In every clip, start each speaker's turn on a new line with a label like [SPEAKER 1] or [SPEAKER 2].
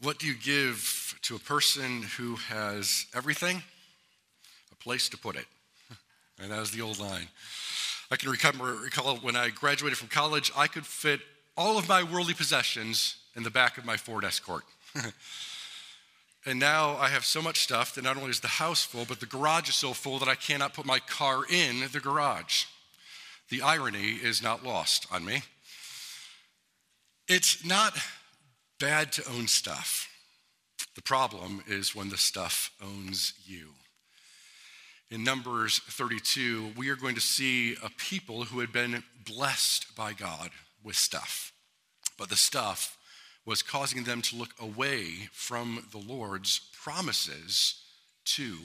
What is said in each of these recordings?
[SPEAKER 1] What do you give to a person who has everything? A place to put it. And that was the old line. I can recall when I graduated from college, I could fit all of my worldly possessions in the back of my Ford Escort. and now I have so much stuff that not only is the house full, but the garage is so full that I cannot put my car in the garage. The irony is not lost on me. It's not bad to own stuff. The problem is when the stuff owns you. In Numbers 32, we are going to see a people who had been blessed by God with stuff, but the stuff was causing them to look away from the Lord's promises to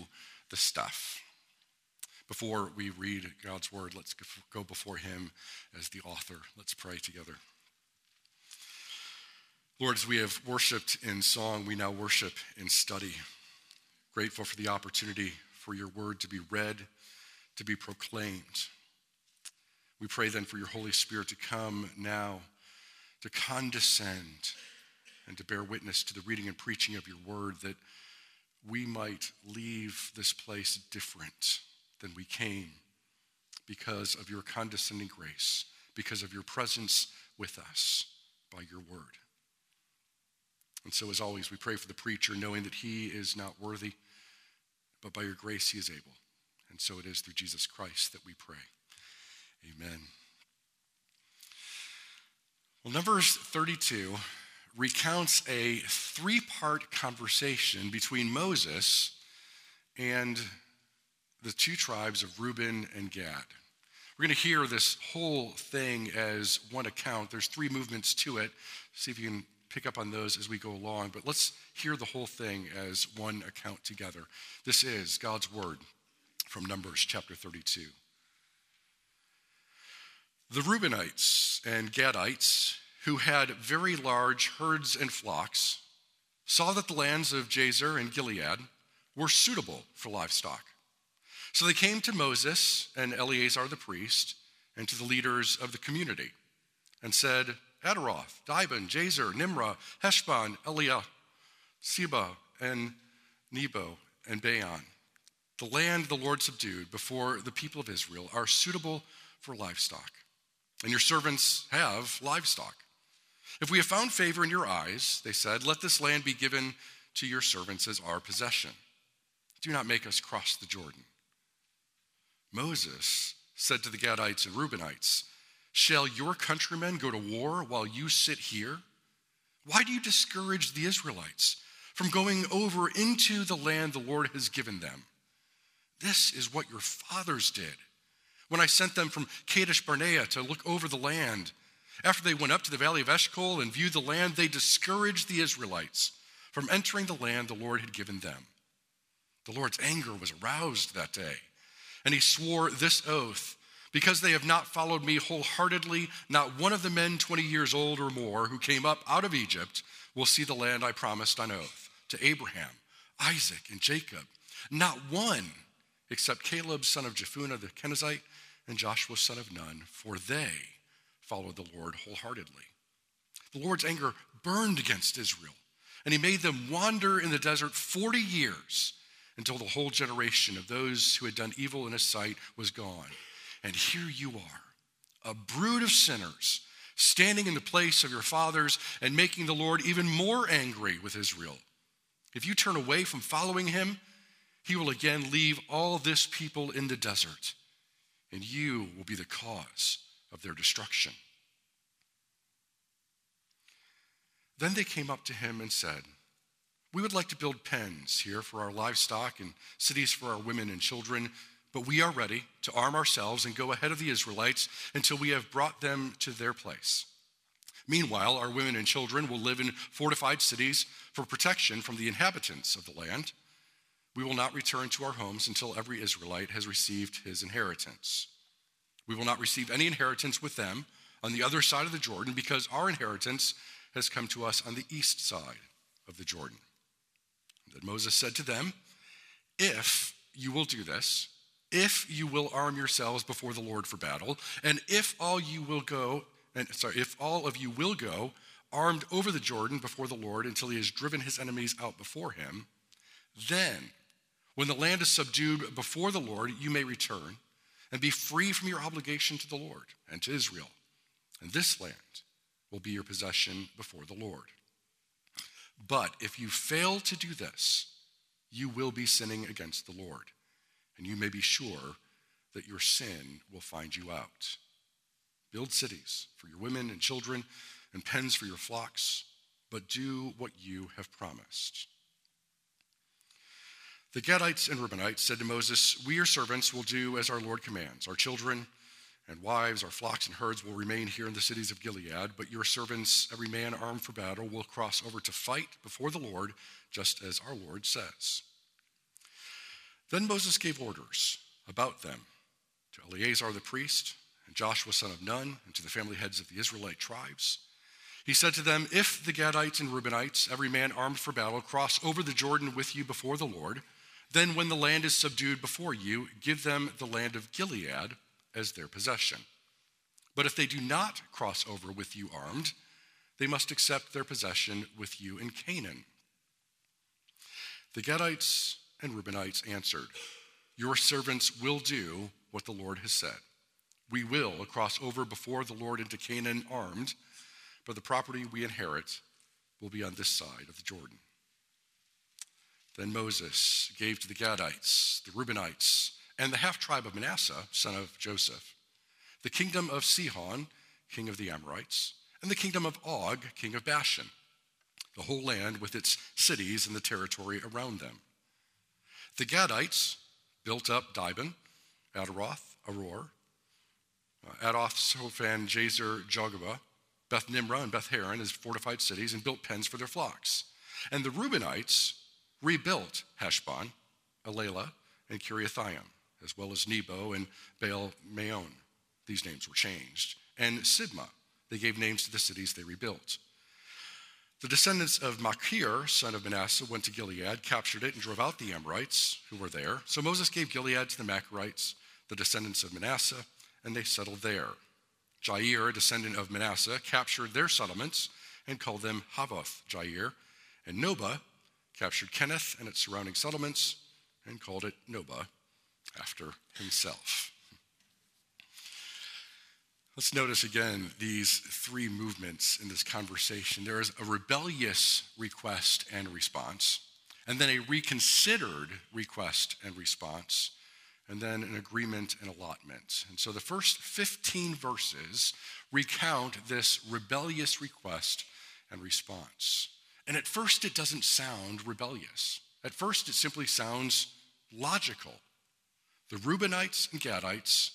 [SPEAKER 1] the stuff. Before we read God's word, let's go before Him as the author. Let's pray together. Lord, as we have worshiped in song, we now worship in study. Grateful for the opportunity for your word to be read, to be proclaimed. We pray then for your Holy Spirit to come now, to condescend, and to bear witness to the reading and preaching of your word, that we might leave this place different than we came because of your condescending grace, because of your presence with us by your word. And so, as always, we pray for the preacher, knowing that he is not worthy, but by your grace he is able. And so it is through Jesus Christ that we pray. Amen. Well, Numbers 32 recounts a three part conversation between Moses and the two tribes of Reuben and Gad. We're going to hear this whole thing as one account. There's three movements to it. See if you can pick up on those as we go along, but let's hear the whole thing as one account together. This is God's word from Numbers chapter 32. The Reubenites and Gadites, who had very large herds and flocks, saw that the lands of Jazer and Gilead were suitable for livestock. So they came to Moses and Eleazar the priest and to the leaders of the community and said, Ataroth, Dibon, Jazer, Nimrah, Heshbon, Eliah, Seba, and Nebo, and Baanan. The land the Lord subdued before the people of Israel are suitable for livestock, and your servants have livestock. If we have found favor in your eyes, they said, let this land be given to your servants as our possession. Do not make us cross the Jordan. Moses said to the Gadites and Reubenites, Shall your countrymen go to war while you sit here? Why do you discourage the Israelites from going over into the land the Lord has given them? This is what your fathers did when I sent them from Kadesh Barnea to look over the land. After they went up to the valley of Eshcol and viewed the land, they discouraged the Israelites from entering the land the Lord had given them. The Lord's anger was aroused that day, and he swore this oath because they have not followed me wholeheartedly, not one of the men 20 years old or more who came up out of Egypt will see the land I promised on oath to Abraham, Isaac, and Jacob. Not one, except Caleb, son of Jephunneh the Kenizzite, and Joshua, son of Nun, for they followed the Lord wholeheartedly. The Lord's anger burned against Israel, and he made them wander in the desert 40 years until the whole generation of those who had done evil in his sight was gone. And here you are, a brood of sinners, standing in the place of your fathers and making the Lord even more angry with Israel. If you turn away from following him, he will again leave all this people in the desert, and you will be the cause of their destruction. Then they came up to him and said, We would like to build pens here for our livestock and cities for our women and children but we are ready to arm ourselves and go ahead of the Israelites until we have brought them to their place. Meanwhile, our women and children will live in fortified cities for protection from the inhabitants of the land. We will not return to our homes until every Israelite has received his inheritance. We will not receive any inheritance with them on the other side of the Jordan because our inheritance has come to us on the east side of the Jordan. Then Moses said to them, If you will do this, if you will arm yourselves before the Lord for battle, and if all you will go, and sorry, if all of you will go armed over the Jordan before the Lord until he has driven his enemies out before him. Then, when the land is subdued before the Lord, you may return and be free from your obligation to the Lord and to Israel. And this land will be your possession before the Lord. But if you fail to do this, you will be sinning against the Lord, and you may be sure that your sin will find you out. Build cities for your women and children and pens for your flocks, but do what you have promised. The Gadites and Reubenites said to Moses, We, your servants, will do as our Lord commands. Our children and wives, our flocks and herds will remain here in the cities of Gilead, but your servants, every man armed for battle, will cross over to fight before the Lord, just as our Lord says. Then Moses gave orders about them to Eleazar the priest, and Joshua son of Nun, and to the family heads of the Israelite tribes. He said to them, If the Gadites and Reubenites, every man armed for battle, cross over the Jordan with you before the Lord, then when the land is subdued before you, give them the land of Gilead as their possession. But if they do not cross over with you armed, they must accept their possession with you in Canaan. The Gadites and Reubenites answered, Your servants will do what the Lord has said. We will cross over before the Lord into Canaan armed, but the property we inherit will be on this side of the Jordan. Then Moses gave to the Gadites, the Reubenites, and the half tribe of Manasseh, son of Joseph, the kingdom of Sihon, king of the Amorites, and the kingdom of Og, king of Bashan, the whole land with its cities and the territory around them. The Gadites built up Dibon, Ataroth, Aroer, uh, Adath, Sophan, Jazer, Jogbehah, Beth Nimrah, and Beth Haran as fortified cities and built pens for their flocks. And the Reubenites rebuilt Heshbon, Elealeh, and Kiriathaim, as well as Nebo and Baal Meon. These names were changed. And Sibmah. They gave names to the cities they rebuilt. The descendants of Machir, son of Manasseh, went to Gilead, captured it, and drove out the Amorites who were there. So Moses gave Gilead to the Machirites, the descendants of Manasseh, and they settled there. Jair, a descendant of Manasseh, captured their settlements and called them Havoth Jair. And Nobah captured Kenath and its surrounding settlements and called it Nobah after himself. Let's notice again these three movements in this conversation. There is a rebellious request and response, and then a reconsidered request and response, and then an agreement and allotment. And so the first 15 verses recount this rebellious request and response. And at first, it doesn't sound rebellious. At first, it simply sounds logical. The Reubenites and Gadites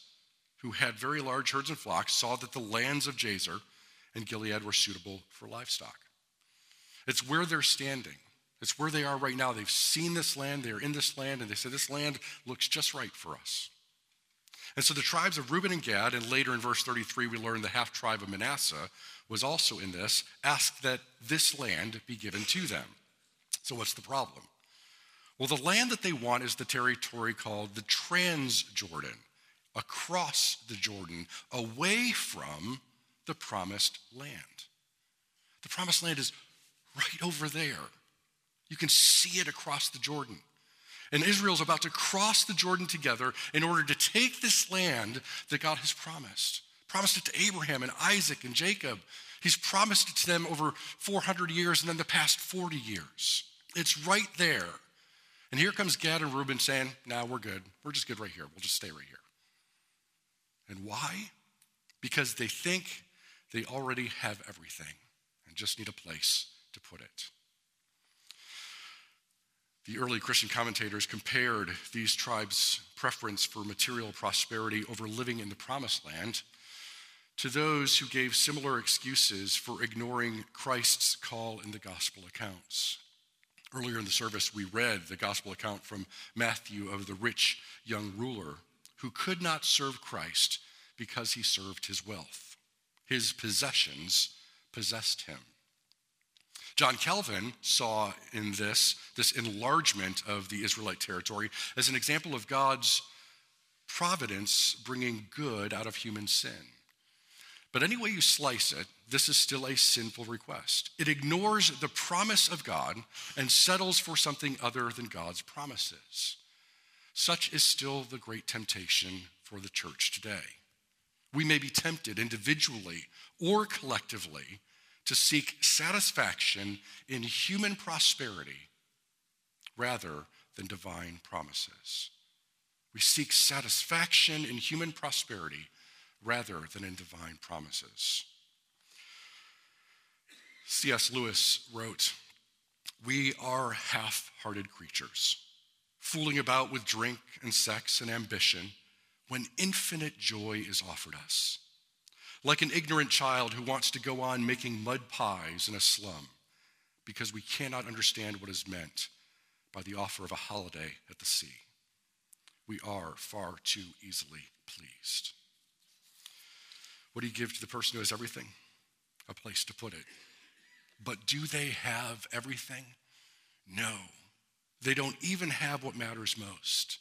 [SPEAKER 1] who had very large herds and flocks, saw that the lands of Jazer and Gilead were suitable for livestock. It's where they're standing. It's where they are right now. They've seen this land, they're in this land, and they say, This land looks just right for us. And so the tribes of Reuben and Gad, and later in verse 33, we learn the half tribe of Manasseh was also in this, asked that this land be given to them. So what's the problem? Well, the land that they want is the territory called the Transjordan across the Jordan, away from the promised land. The promised land is right over there. You can see it across the Jordan. And Israel's about to cross the Jordan together in order to take this land that God has promised. Promised it to Abraham and Isaac and Jacob. He's promised it to them over 400 years and then the past 40 years. It's right there. And here comes Gad and Reuben saying, "Now nah, we're good. We're just good right here. We'll just stay right here." And why? Because they think they already have everything and just need a place to put it. The early Christian commentators compared these tribes' preference for material prosperity over living in the promised land to those who gave similar excuses for ignoring Christ's call in the gospel accounts. Earlier in the service, we read the gospel account from Matthew of the rich young ruler who could not serve Christ because he served his wealth. His possessions possessed him. John Calvin saw in this, this enlargement of the Israelite territory as an example of God's providence bringing good out of human sin. But any way you slice it, this is still a sinful request. It ignores the promise of God and settles for something other than God's promises. Such is still the great temptation for the church today. We may be tempted individually or collectively to seek satisfaction in human prosperity rather than divine promises. We seek satisfaction in human prosperity rather than in divine promises. C.S. Lewis wrote, We are half hearted creatures, fooling about with drink and sex and ambition when infinite joy is offered us. Like an ignorant child who wants to go on making mud pies in a slum because we cannot understand what is meant by the offer of a holiday at the sea. We are far too easily pleased. What do you give to the person who has everything? A place to put it. But do they have everything? No. They don't even have what matters most.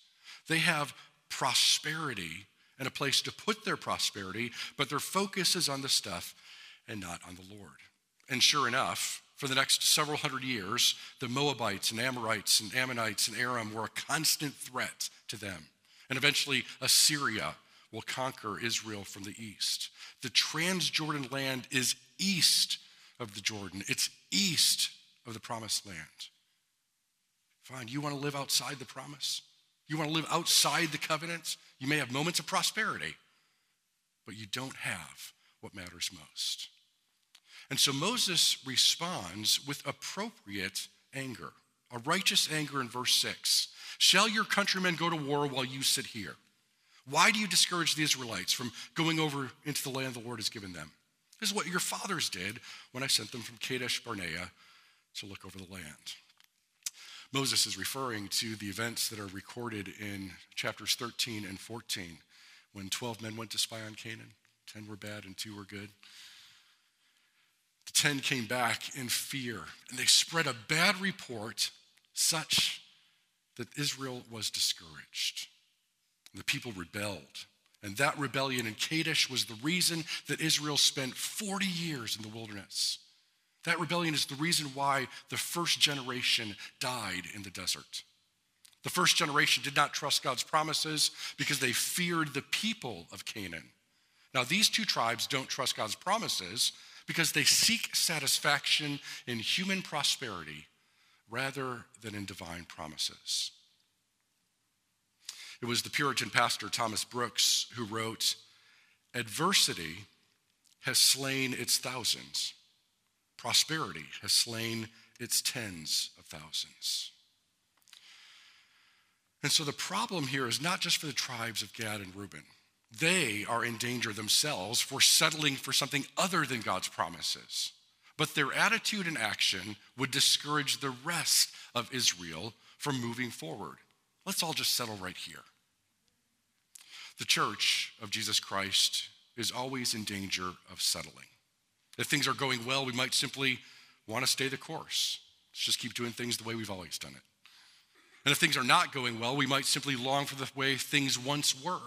[SPEAKER 1] They have prosperity and a place to put their prosperity, but their focus is on the stuff and not on the Lord. And sure enough, for the next several hundred years, the Moabites and Amorites and Ammonites and Aram were a constant threat to them. And eventually, Assyria will conquer Israel from the east. The Transjordan land is east of the Jordan, it's east of the promised land. Fine, you want to live outside the promise? You want to live outside the covenants? You may have moments of prosperity, but you don't have what matters most. And so Moses responds with appropriate anger, a righteous anger in verse 6. Shall your countrymen go to war while you sit here? Why do you discourage the Israelites from going over into the land the Lord has given them? This is what your fathers did when I sent them from Kadesh Barnea to look over the land. Moses is referring to the events that are recorded in chapters 13 and 14 when 12 men went to spy on Canaan. 10 were bad and 2 were good. The 10 came back in fear and they spread a bad report such that Israel was discouraged. The people rebelled. And that rebellion in Kadesh was the reason that Israel spent 40 years in the wilderness. That rebellion is the reason why the first generation died in the desert. The first generation did not trust God's promises because they feared the people of Canaan. Now, these two tribes don't trust God's promises because they seek satisfaction in human prosperity rather than in divine promises. It was the Puritan pastor Thomas Brooks who wrote Adversity has slain its thousands, Prosperity has slain its tens of thousands. And so the problem here is not just for the tribes of Gad and Reuben. They are in danger themselves for settling for something other than God's promises. But their attitude and action would discourage the rest of Israel from moving forward. Let's all just settle right here. The church of Jesus Christ is always in danger of settling. If things are going well, we might simply want to stay the course. Let's just keep doing things the way we've always done it. And if things are not going well, we might simply long for the way things once were,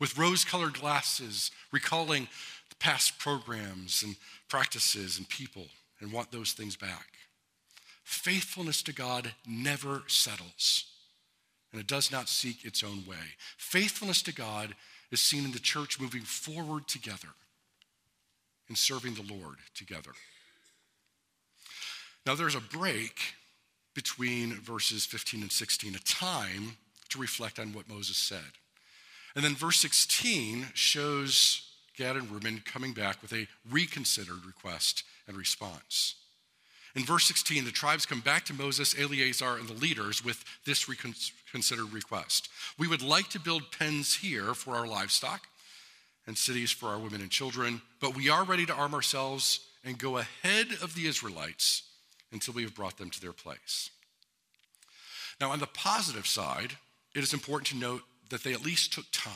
[SPEAKER 1] with rose colored glasses, recalling the past programs and practices and people, and want those things back. Faithfulness to God never settles, and it does not seek its own way. Faithfulness to God is seen in the church moving forward together in serving the Lord together. Now, there's a break between verses 15 and 16, a time to reflect on what Moses said. And then verse 16 shows Gad and Reuben coming back with a reconsidered request and response. In verse 16, the tribes come back to Moses, Eleazar, and the leaders with this reconsidered request. We would like to build pens here for our livestock and cities for our women and children, but we are ready to arm ourselves and go ahead of the Israelites until we have brought them to their place. Now, on the positive side, it is important to note that they at least took time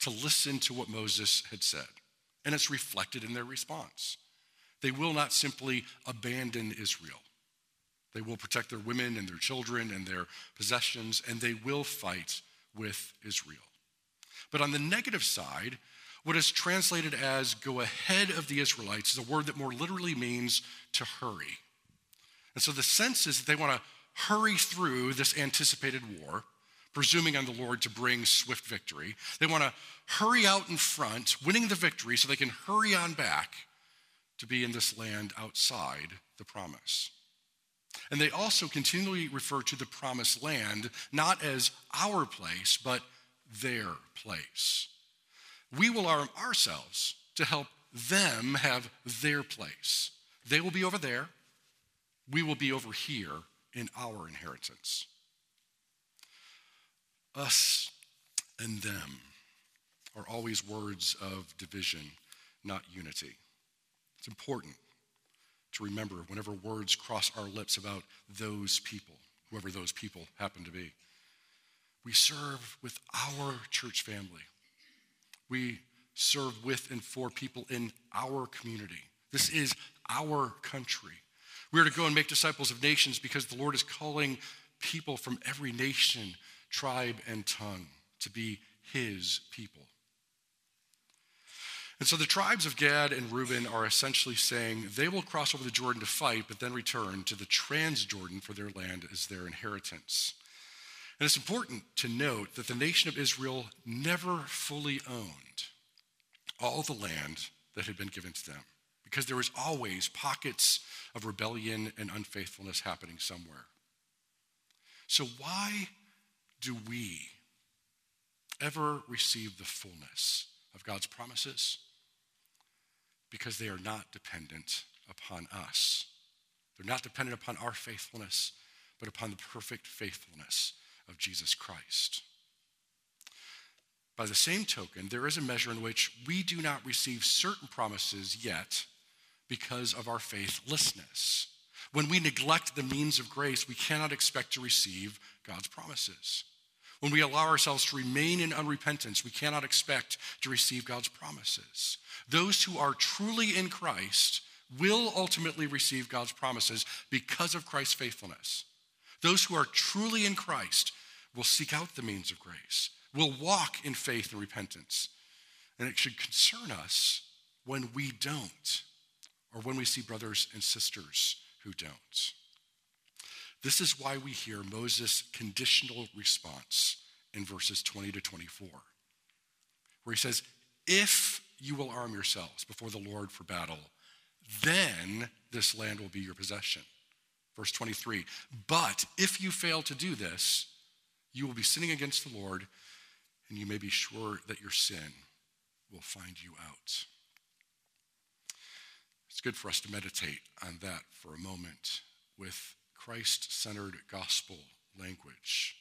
[SPEAKER 1] to listen to what Moses had said, and it's reflected in their response. They will not simply abandon Israel. They will protect their women and their children and their possessions, and they will fight with Israel. But on the negative side, What is translated as go ahead of the Israelites is a word that more literally means to hurry. And so the sense is that they want to hurry through this anticipated war, presuming on the Lord to bring swift victory. They want to hurry out in front, winning the victory so they can hurry on back to be in this land outside the promise. And they also continually refer to the promised land not as our place, but their place. We will arm ourselves to help them have their place. They will be over there, we will be over here in our inheritance. Us and them are always words of division, not unity. It's important to remember whenever words cross our lips about those people, whoever those people happen to be. We serve with our church family. We serve with and for people in our community. This is our country. We're to go and make disciples of nations because the Lord is calling people from every nation, tribe, and tongue to be his people. And so the tribes of Gad and Reuben are essentially saying they will cross over the Jordan to fight, but then return to the Transjordan for their land as their inheritance. And it's important to note that the nation of Israel never fully owned all the land that had been given to them because there was always pockets of rebellion and unfaithfulness happening somewhere. So, why do we ever receive the fullness of God's promises? because they are not dependent upon us. They're not dependent upon our faithfulness, but upon the perfect faithfulness of Jesus Christ. By the same token, there is a measure in which we do not receive certain promises yet because of our faithlessness. When we neglect the means of grace, we cannot expect to receive God's promises. When we allow ourselves to remain in unrepentance, we cannot expect to receive God's promises. Those who are truly in Christ will ultimately receive God's promises because of Christ's faithfulness. Those who are truly in Christ will seek out the means of grace, will walk in faith and repentance. And it should concern us when we don't, or when we see brothers and sisters who don't. This is why we hear Moses' conditional response in verses 20 to 24, where he says, If you will arm yourselves before the Lord for battle, then this land will be your possession. Verse 23, but if you fail to do this, you will be sinning against the Lord, and you may be sure that your sin will find you out. It's good for us to meditate on that for a moment with Christ centered gospel language.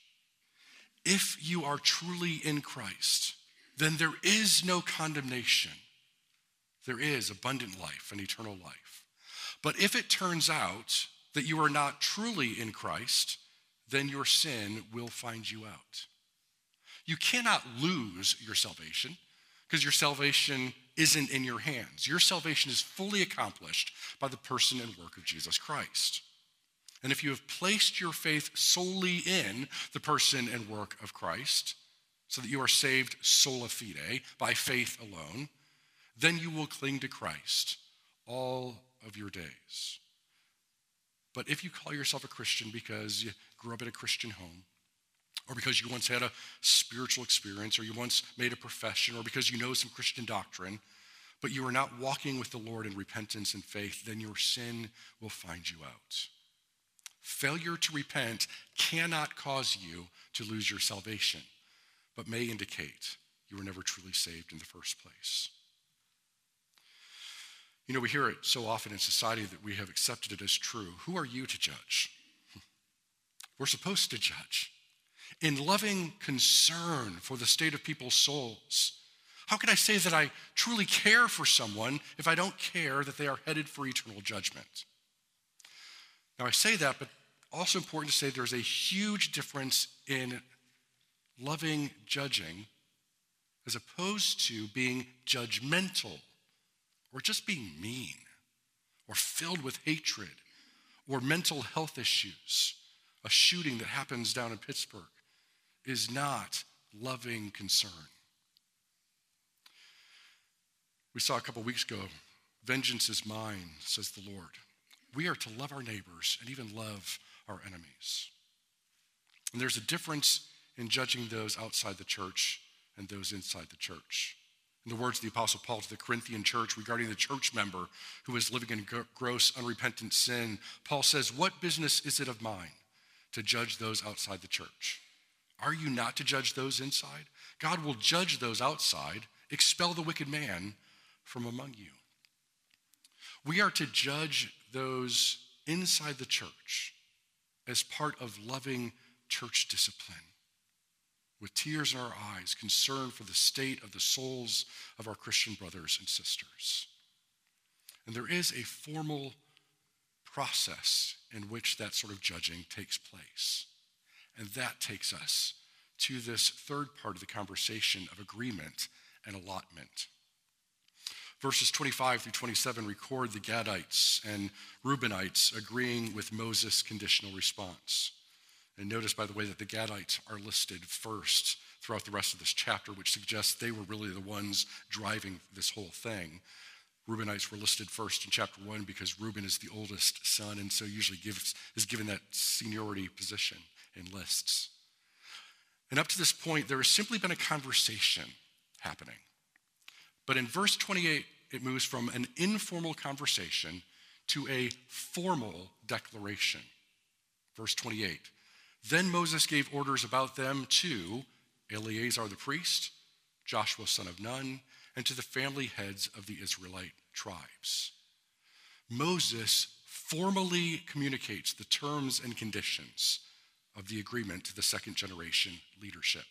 [SPEAKER 1] If you are truly in Christ, then there is no condemnation. There is abundant life and eternal life. But if it turns out that you are not truly in Christ, then your sin will find you out. You cannot lose your salvation because your salvation isn't in your hands. Your salvation is fully accomplished by the person and work of Jesus Christ. And if you have placed your faith solely in the person and work of Christ, so that you are saved sola fide, by faith alone, then you will cling to Christ all of your days. But if you call yourself a Christian because you grew up in a Christian home, or because you once had a spiritual experience, or you once made a profession, or because you know some Christian doctrine, but you are not walking with the Lord in repentance and faith, then your sin will find you out. Failure to repent cannot cause you to lose your salvation, but may indicate you were never truly saved in the first place. You know, we hear it so often in society that we have accepted it as true. Who are you to judge? We're supposed to judge. In loving concern for the state of people's souls, how can I say that I truly care for someone if I don't care that they are headed for eternal judgment? Now, I say that, but also important to say there's a huge difference in loving judging as opposed to being judgmental or just being mean or filled with hatred or mental health issues. A shooting that happens down in Pittsburgh is not loving concern. We saw a couple weeks ago, vengeance is mine, says the Lord. We are to love our neighbors and even love our enemies. And there's a difference in judging those outside the church and those inside the church. In the words of the Apostle Paul to the Corinthian church regarding the church member who is living in gross, unrepentant sin, Paul says, What business is it of mine to judge those outside the church? Are you not to judge those inside? God will judge those outside, expel the wicked man from among you. We are to judge those inside the church as part of loving church discipline with tears in our eyes, concern for the state of the souls of our Christian brothers and sisters. And there is a formal process in which that sort of judging takes place. And that takes us to this third part of the conversation of agreement and allotment. Verses 25 through 27 record the Gadites and Reubenites agreeing with Moses' conditional response. And notice, by the way, that the Gadites are listed first throughout the rest of this chapter, which suggests they were really the ones driving this whole thing. Reubenites were listed first in chapter one because Reuben is the oldest son, and so usually gives, is given that seniority position in lists. And up to this point, there has simply been a conversation happening. But in verse 28, it moves from an informal conversation to a formal declaration. Verse 28 then Moses gave orders about them to Eleazar the priest, Joshua son of Nun, and to the family heads of the Israelite tribes. Moses formally communicates the terms and conditions of the agreement to the second generation leadership.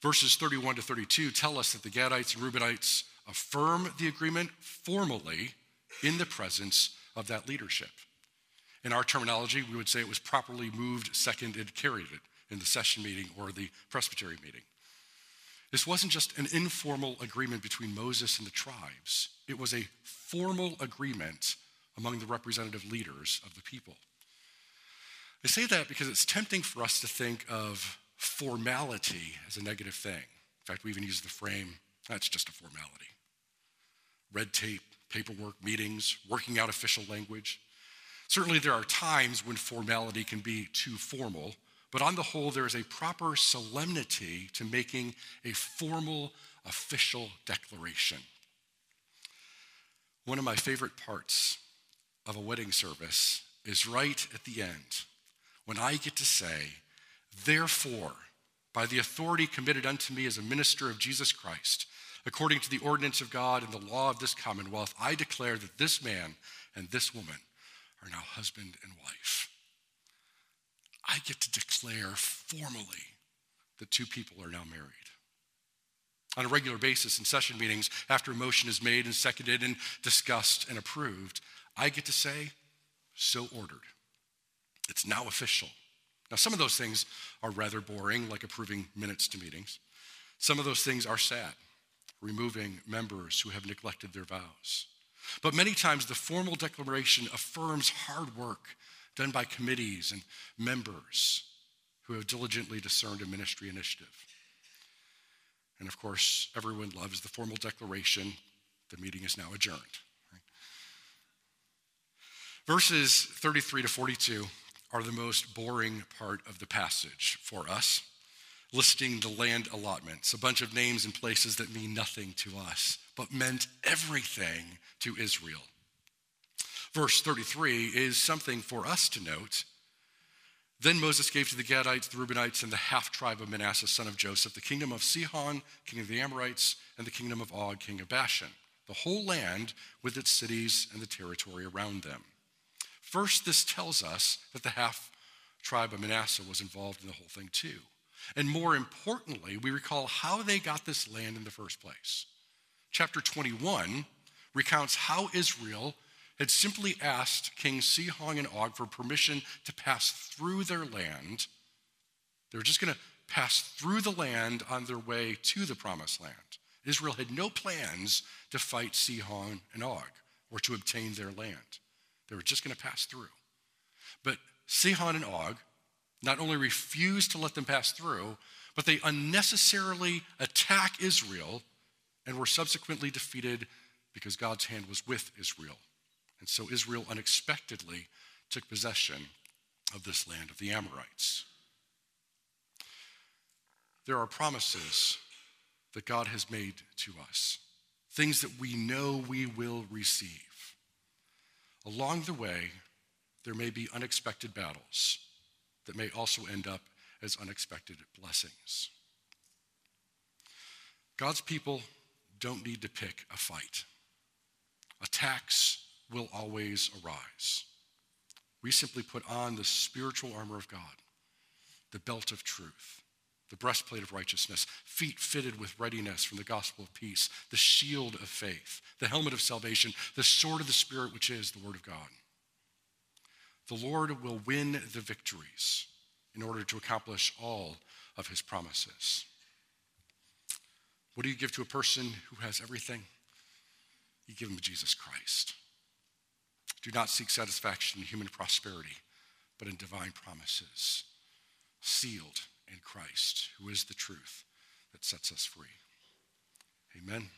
[SPEAKER 1] Verses 31 to 32 tell us that the Gadites and Reubenites affirm the agreement formally in the presence of that leadership. In our terminology, we would say it was properly moved, seconded, carried it in the session meeting or the presbytery meeting. This wasn't just an informal agreement between Moses and the tribes, it was a formal agreement among the representative leaders of the people. I say that because it's tempting for us to think of formality as a negative thing. In fact, we even use the frame that's just a formality. Red tape, paperwork, meetings, working out official language. Certainly, there are times when formality can be too formal, but on the whole, there is a proper solemnity to making a formal, official declaration. One of my favorite parts of a wedding service is right at the end when I get to say, Therefore, by the authority committed unto me as a minister of Jesus Christ, according to the ordinance of God and the law of this commonwealth, I declare that this man and this woman are now husband and wife. I get to declare formally that two people are now married. On a regular basis in session meetings, after a motion is made and seconded and discussed and approved, I get to say, so ordered. It's now official. Now, some of those things are rather boring, like approving minutes to meetings. Some of those things are sad, removing members who have neglected their vows. But many times the formal declaration affirms hard work done by committees and members who have diligently discerned a ministry initiative. And of course, everyone loves the formal declaration the meeting is now adjourned. Verses 33 to 42 are the most boring part of the passage for us, listing the land allotments, a bunch of names and places that mean nothing to us but meant everything to Israel. Verse 33 is something for us to note. Then Moses gave to the Gadites, the Reubenites, and the half tribe of Manasseh, son of Joseph, the kingdom of Sihon, king of the Amorites, and the kingdom of Og, king of Bashan, the whole land with its cities and the territory around them. First, this tells us that the half tribe of Manasseh was involved in the whole thing too. And more importantly, we recall how they got this land in the first place chapter 21 recounts how Israel had simply asked King Sihon and Og for permission to pass through their land. They were just going to pass through the land on their way to the promised land. Israel had no plans to fight Sihon and Og or to obtain their land. They were just going to pass through. But Sihon and Og not only refused to let them pass through, but they unnecessarily attack Israel and were subsequently defeated because God's hand was with Israel. And so Israel unexpectedly took possession of this land of the Amorites. There are promises that God has made to us, things that we know we will receive. Along the way, there may be unexpected battles that may also end up as unexpected blessings. God's people don't need to pick a fight. Attacks will always arise. We simply put on the spiritual armor of God, the belt of truth, the breastplate of righteousness, feet fitted with readiness from the gospel of peace, the shield of faith, the helmet of salvation, the sword of the Spirit, which is the word of God. The Lord will win the victories in order to accomplish all of his promises. What do you give to a person who has everything? You give him Jesus Christ. Do not seek satisfaction in human prosperity, but in divine promises, sealed in Christ, who is the truth that sets us free. Amen.